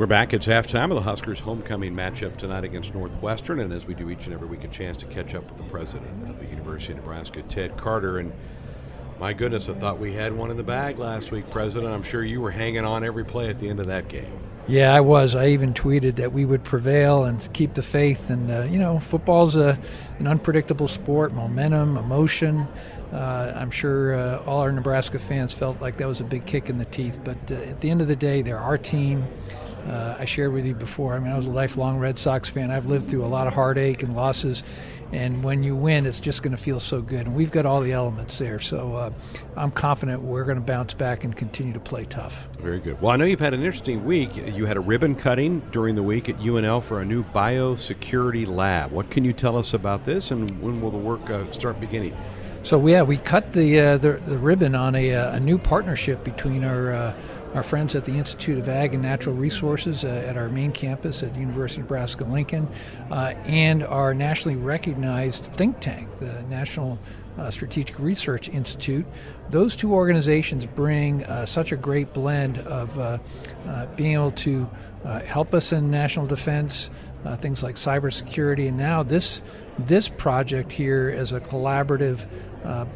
We're back. It's halftime of the Huskers' homecoming matchup tonight against Northwestern, and as we do each and every week, a chance to catch up with the president of the University of Nebraska, Ted Carter. And my goodness, I thought we had one in the bag last week, President. I'm sure you were hanging on every play at the end of that game. Yeah, I was. I even tweeted that we would prevail and keep the faith. And uh, you know, football's a, an unpredictable sport, momentum, emotion. Uh, I'm sure uh, all our Nebraska fans felt like that was a big kick in the teeth. But uh, at the end of the day, they're our team. Uh, I shared with you before. I mean, I was a lifelong Red Sox fan. I've lived through a lot of heartache and losses, and when you win, it's just going to feel so good. And we've got all the elements there, so uh, I'm confident we're going to bounce back and continue to play tough. Very good. Well, I know you've had an interesting week. You had a ribbon cutting during the week at UNL for a new biosecurity lab. What can you tell us about this, and when will the work uh, start beginning? So yeah, we cut the uh, the, the, ribbon on a, uh, a, new partnership between our uh, our friends at the Institute of Ag and Natural Resources uh, at our main campus at University of Nebraska Lincoln, uh, and our nationally recognized think tank, the National uh, Strategic Research Institute. Those two organizations bring such a great blend of being able to help us in national defense, things like cybersecurity, and now this this project here is a collaborative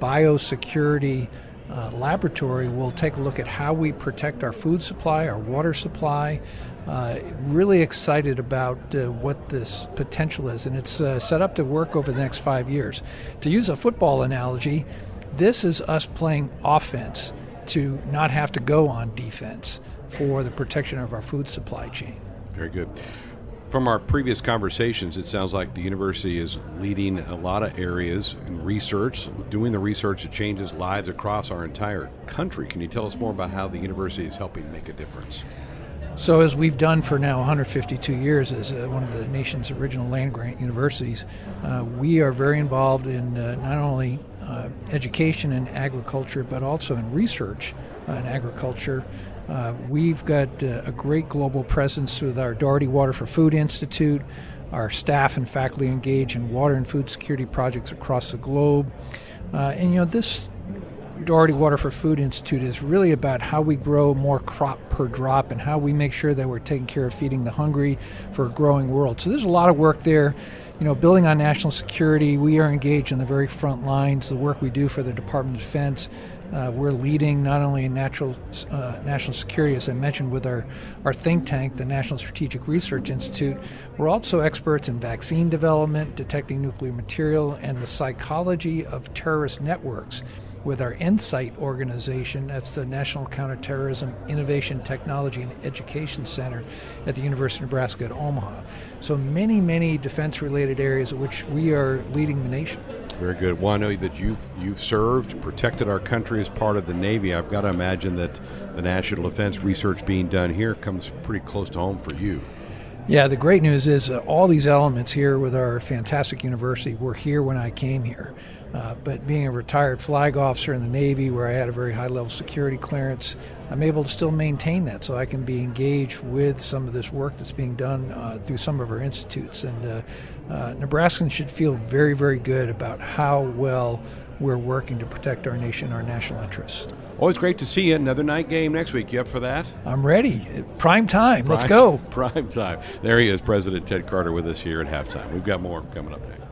biosecurity uh, laboratory will take a look at how we protect our food supply, our water supply. Uh, really excited about uh, what this potential is, and it's uh, set up to work over the next five years. To use a football analogy, this is us playing offense to not have to go on defense for the protection of our food supply chain. Very good from our previous conversations, it sounds like the university is leading a lot of areas in research, doing the research that changes lives across our entire country. Can you tell us more about how the university is helping make a difference? So, as we've done for now 152 years as uh, one of the nation's original land grant universities, uh, we are very involved in uh, not only uh, education and agriculture, but also in research in agriculture uh, we've got uh, a great global presence with our Daugherty Water for Food Institute. Our staff and faculty engage in water and food security projects across the globe. Uh, and you know, this Daugherty Water for Food Institute is really about how we grow more crop per drop and how we make sure that we're taking care of feeding the hungry for a growing world. So there's a lot of work there. You know, building on national security, we are engaged in the very front lines. The work we do for the Department of Defense uh, we're leading not only in natural, uh, national security, as I mentioned, with our, our think tank, the National Strategic Research Institute. We're also experts in vaccine development, detecting nuclear material, and the psychology of terrorist networks with our NCITE organization. That's the National Counterterrorism Innovation, Technology, and Education Center at the University of Nebraska at Omaha. So many, many defense-related areas in which we are leading the nation. Very good. Well, I know that you've you've served, protected our country as part of the Navy. I've got to imagine that the national defense research being done here comes pretty close to home for you. Yeah, the great news is uh, all these elements here with our fantastic university were here when I came here. Uh, but being a retired flag officer in the Navy, where I had a very high level security clearance, I'm able to still maintain that so I can be engaged with some of this work that's being done uh, through some of our institutes. And uh, uh, Nebraskans should feel very, very good about how well we're working to protect our nation, our national interests. Always great to see you. Another night game next week. You up for that? I'm ready. Prime time. Prime, Let's go. Prime time. There he is, President Ted Carter, with us here at halftime. We've got more coming up next.